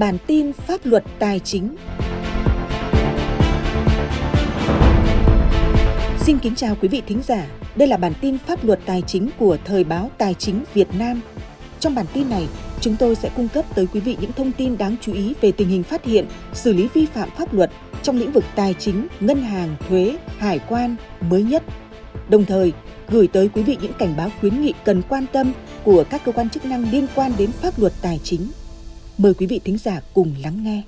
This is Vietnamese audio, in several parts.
bản tin pháp luật tài chính. Xin kính chào quý vị thính giả. Đây là bản tin pháp luật tài chính của Thời báo Tài chính Việt Nam. Trong bản tin này, chúng tôi sẽ cung cấp tới quý vị những thông tin đáng chú ý về tình hình phát hiện, xử lý vi phạm pháp luật trong lĩnh vực tài chính, ngân hàng, thuế, hải quan mới nhất. Đồng thời, gửi tới quý vị những cảnh báo khuyến nghị cần quan tâm của các cơ quan chức năng liên quan đến pháp luật tài chính. Mời quý vị thính giả cùng lắng nghe.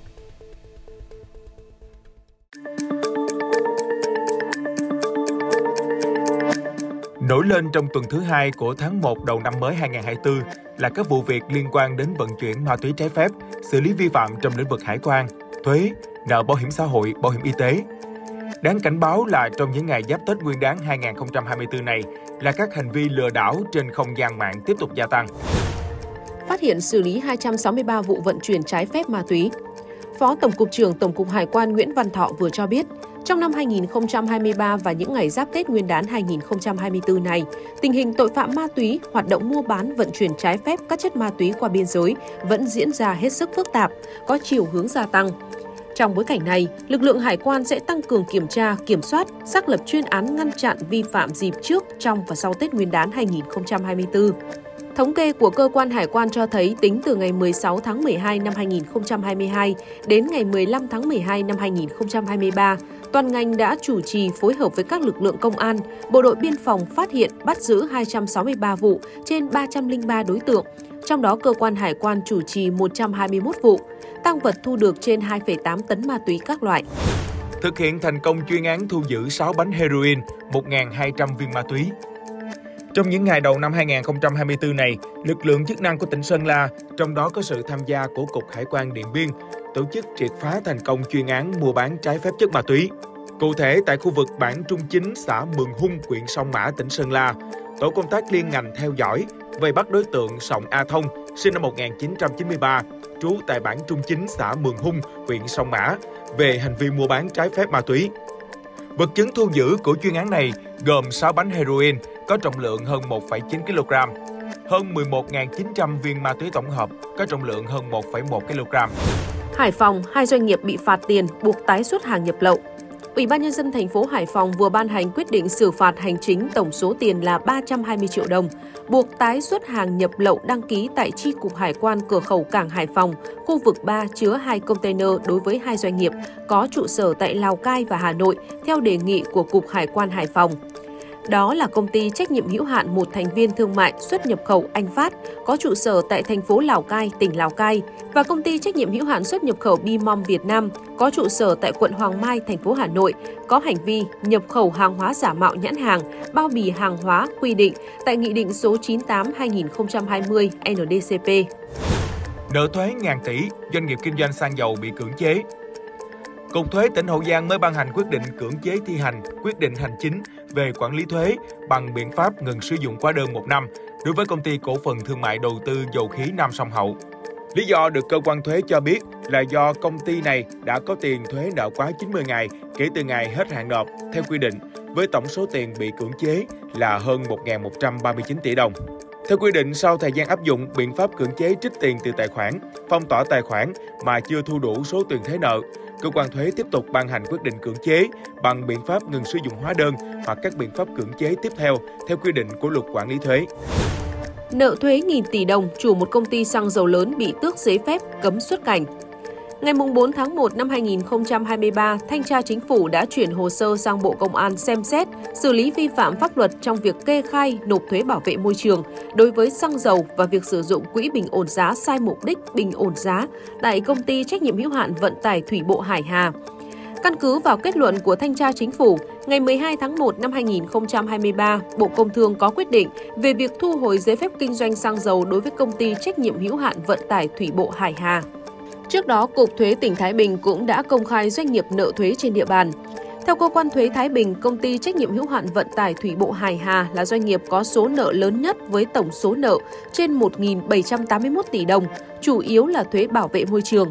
Nổi lên trong tuần thứ hai của tháng 1 đầu năm mới 2024 là các vụ việc liên quan đến vận chuyển ma túy trái phép, xử lý vi phạm trong lĩnh vực hải quan, thuế, nợ bảo hiểm xã hội, bảo hiểm y tế. Đáng cảnh báo là trong những ngày giáp Tết Nguyên đán 2024 này là các hành vi lừa đảo trên không gian mạng tiếp tục gia tăng. Hiện xử lý 263 vụ vận chuyển trái phép ma túy. Phó Tổng cục trưởng Tổng cục Hải quan Nguyễn Văn Thọ vừa cho biết, trong năm 2023 và những ngày giáp Tết Nguyên đán 2024 này, tình hình tội phạm ma túy, hoạt động mua bán vận chuyển trái phép các chất ma túy qua biên giới vẫn diễn ra hết sức phức tạp, có chiều hướng gia tăng. Trong bối cảnh này, lực lượng hải quan sẽ tăng cường kiểm tra, kiểm soát, xác lập chuyên án ngăn chặn vi phạm dịp trước, trong và sau Tết Nguyên đán 2024. Thống kê của cơ quan hải quan cho thấy tính từ ngày 16 tháng 12 năm 2022 đến ngày 15 tháng 12 năm 2023, toàn ngành đã chủ trì phối hợp với các lực lượng công an, bộ đội biên phòng phát hiện bắt giữ 263 vụ trên 303 đối tượng, trong đó cơ quan hải quan chủ trì 121 vụ, tăng vật thu được trên 2,8 tấn ma túy các loại. Thực hiện thành công chuyên án thu giữ 6 bánh heroin, 1.200 viên ma túy. Trong những ngày đầu năm 2024 này, lực lượng chức năng của tỉnh Sơn La, trong đó có sự tham gia của Cục Hải quan Điện Biên, tổ chức triệt phá thành công chuyên án mua bán trái phép chất ma túy. Cụ thể, tại khu vực bản Trung Chính, xã Mường Hung, huyện Sông Mã, tỉnh Sơn La, tổ công tác liên ngành theo dõi, vây bắt đối tượng Sọng A Thông, sinh năm 1993, trú tại bản Trung Chính, xã Mường Hung, huyện Sông Mã, về hành vi mua bán trái phép ma túy. Vật chứng thu giữ của chuyên án này gồm 6 bánh heroin có trọng lượng hơn 1,9 kg, hơn 11.900 viên ma túy tổng hợp có trọng lượng hơn 1,1 kg. Hải Phòng, hai doanh nghiệp bị phạt tiền buộc tái xuất hàng nhập lậu. Ủy ban nhân dân thành phố Hải Phòng vừa ban hành quyết định xử phạt hành chính tổng số tiền là 320 triệu đồng, buộc tái xuất hàng nhập lậu đăng ký tại chi cục hải quan cửa khẩu cảng Hải Phòng, khu vực 3 chứa hai container đối với hai doanh nghiệp có trụ sở tại Lào Cai và Hà Nội theo đề nghị của cục Hải quan Hải Phòng. Đó là công ty trách nhiệm hữu hạn một thành viên thương mại xuất nhập khẩu Anh Phát có trụ sở tại thành phố Lào Cai, tỉnh Lào Cai và công ty trách nhiệm hữu hạn xuất nhập khẩu Bimom Việt Nam có trụ sở tại quận Hoàng Mai, thành phố Hà Nội có hành vi nhập khẩu hàng hóa giả mạo nhãn hàng, bao bì hàng hóa quy định tại Nghị định số 98/2020 NDCP. Nợ thuế ngàn tỷ, doanh nghiệp kinh doanh xăng dầu bị cưỡng chế, Cục thuế tỉnh Hậu Giang mới ban hành quyết định cưỡng chế thi hành quyết định hành chính về quản lý thuế bằng biện pháp ngừng sử dụng hóa đơn một năm đối với công ty cổ phần thương mại đầu tư dầu khí Nam Sông Hậu. Lý do được cơ quan thuế cho biết là do công ty này đã có tiền thuế nợ quá 90 ngày kể từ ngày hết hạn nộp theo quy định, với tổng số tiền bị cưỡng chế là hơn 1.139 tỷ đồng. Theo quy định, sau thời gian áp dụng biện pháp cưỡng chế trích tiền từ tài khoản, phong tỏa tài khoản mà chưa thu đủ số tiền thuế nợ, cơ quan thuế tiếp tục ban hành quyết định cưỡng chế bằng biện pháp ngừng sử dụng hóa đơn hoặc các biện pháp cưỡng chế tiếp theo theo quy định của luật quản lý thuế. Nợ thuế nghìn tỷ đồng, chủ một công ty xăng dầu lớn bị tước giấy phép cấm xuất cảnh. Ngày 4 tháng 1 năm 2023, Thanh tra Chính phủ đã chuyển hồ sơ sang Bộ Công an xem xét, xử lý vi phạm pháp luật trong việc kê khai nộp thuế bảo vệ môi trường đối với xăng dầu và việc sử dụng quỹ bình ổn giá sai mục đích bình ổn giá tại công ty trách nhiệm hữu hạn vận tải thủy bộ Hải Hà. Căn cứ vào kết luận của Thanh tra Chính phủ, ngày 12 tháng 1 năm 2023, Bộ Công Thương có quyết định về việc thu hồi giấy phép kinh doanh xăng dầu đối với công ty trách nhiệm hữu hạn vận tải thủy bộ Hải Hà. Trước đó, Cục Thuế tỉnh Thái Bình cũng đã công khai doanh nghiệp nợ thuế trên địa bàn. Theo cơ quan thuế Thái Bình, công ty trách nhiệm hữu hạn vận tải thủy bộ Hải Hà là doanh nghiệp có số nợ lớn nhất với tổng số nợ trên 1.781 tỷ đồng, chủ yếu là thuế bảo vệ môi trường.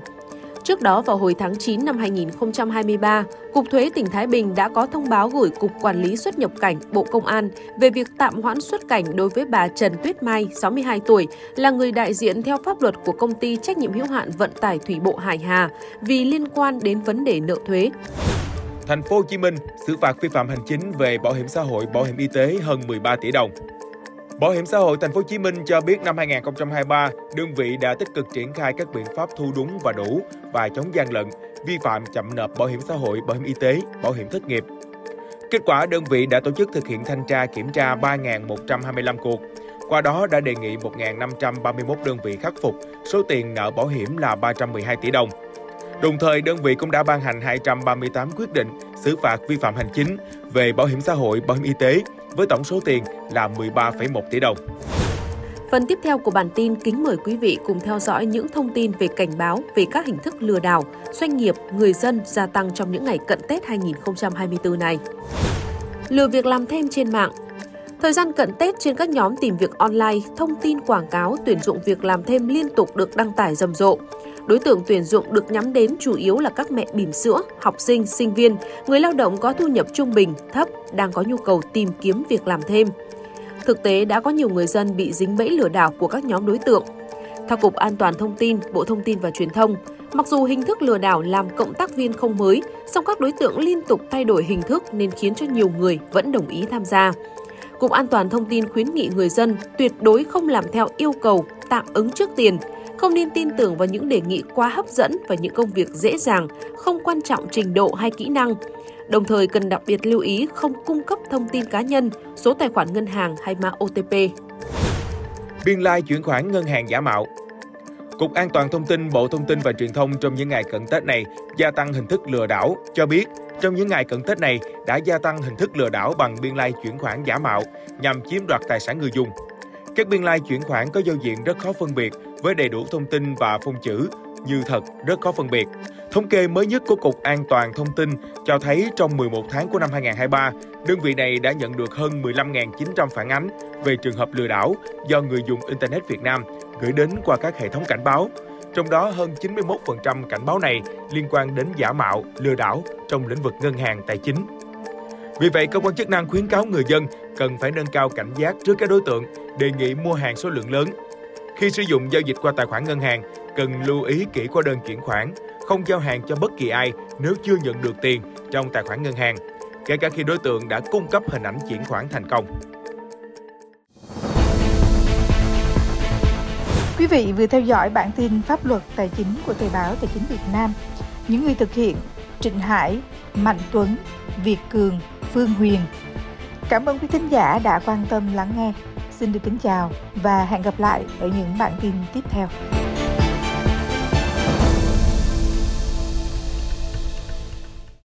Trước đó vào hồi tháng 9 năm 2023, Cục Thuế tỉnh Thái Bình đã có thông báo gửi Cục Quản lý xuất nhập cảnh Bộ Công an về việc tạm hoãn xuất cảnh đối với bà Trần Tuyết Mai, 62 tuổi, là người đại diện theo pháp luật của công ty trách nhiệm hữu hạn vận tải thủy bộ Hải Hà vì liên quan đến vấn đề nợ thuế. Thành phố Hồ Chí Minh xử phạt vi phạm hành chính về bảo hiểm xã hội, bảo hiểm y tế hơn 13 tỷ đồng. Bảo hiểm xã hội Thành phố Hồ Chí Minh cho biết năm 2023, đơn vị đã tích cực triển khai các biện pháp thu đúng và đủ và chống gian lận, vi phạm chậm nộp bảo hiểm xã hội, bảo hiểm y tế, bảo hiểm thất nghiệp. Kết quả, đơn vị đã tổ chức thực hiện thanh tra kiểm tra 3.125 cuộc. Qua đó đã đề nghị 1.531 đơn vị khắc phục số tiền nợ bảo hiểm là 312 tỷ đồng. Đồng thời, đơn vị cũng đã ban hành 238 quyết định xử phạt vi phạm hành chính về bảo hiểm xã hội, bảo hiểm y tế với tổng số tiền là 13,1 tỷ đồng. Phần tiếp theo của bản tin kính mời quý vị cùng theo dõi những thông tin về cảnh báo về các hình thức lừa đảo, doanh nghiệp, người dân gia tăng trong những ngày cận Tết 2024 này. Lừa việc làm thêm trên mạng Thời gian cận Tết trên các nhóm tìm việc online, thông tin quảng cáo tuyển dụng việc làm thêm liên tục được đăng tải rầm rộ. Đối tượng tuyển dụng được nhắm đến chủ yếu là các mẹ bỉm sữa, học sinh, sinh viên, người lao động có thu nhập trung bình, thấp, đang có nhu cầu tìm kiếm việc làm thêm. Thực tế đã có nhiều người dân bị dính bẫy lừa đảo của các nhóm đối tượng. Theo Cục An toàn Thông tin, Bộ Thông tin và Truyền thông, mặc dù hình thức lừa đảo làm cộng tác viên không mới, song các đối tượng liên tục thay đổi hình thức nên khiến cho nhiều người vẫn đồng ý tham gia. Cục An toàn Thông tin khuyến nghị người dân tuyệt đối không làm theo yêu cầu tạm ứng trước tiền, không nên tin tưởng vào những đề nghị quá hấp dẫn và những công việc dễ dàng, không quan trọng trình độ hay kỹ năng. Đồng thời cần đặc biệt lưu ý không cung cấp thông tin cá nhân, số tài khoản ngân hàng hay mã OTP. Biên lai chuyển khoản ngân hàng giả mạo Cục An toàn Thông tin Bộ Thông tin và Truyền thông trong những ngày cận Tết này gia tăng hình thức lừa đảo, cho biết trong những ngày cận Tết này đã gia tăng hình thức lừa đảo bằng biên lai chuyển khoản giả mạo nhằm chiếm đoạt tài sản người dùng. Các biên lai chuyển khoản có giao diện rất khó phân biệt với đầy đủ thông tin và phông chữ như thật rất khó phân biệt. Thống kê mới nhất của Cục An toàn Thông tin cho thấy trong 11 tháng của năm 2023, đơn vị này đã nhận được hơn 15.900 phản ánh về trường hợp lừa đảo do người dùng Internet Việt Nam gửi đến qua các hệ thống cảnh báo. Trong đó hơn 91% cảnh báo này liên quan đến giả mạo, lừa đảo trong lĩnh vực ngân hàng tài chính. Vì vậy, cơ quan chức năng khuyến cáo người dân cần phải nâng cao cảnh giác trước các đối tượng đề nghị mua hàng số lượng lớn. Khi sử dụng giao dịch qua tài khoản ngân hàng, cần lưu ý kỹ qua đơn chuyển khoản, không giao hàng cho bất kỳ ai nếu chưa nhận được tiền trong tài khoản ngân hàng, kể cả khi đối tượng đã cung cấp hình ảnh chuyển khoản thành công. Quý vị vừa theo dõi bản tin pháp luật tài chính của Thời báo Tài chính Việt Nam. Những người thực hiện Trịnh Hải, Mạnh Tuấn, Việt Cường, Phương Huyền. Cảm ơn quý thính giả đã quan tâm lắng nghe. Xin được kính chào và hẹn gặp lại ở những bản tin tiếp theo.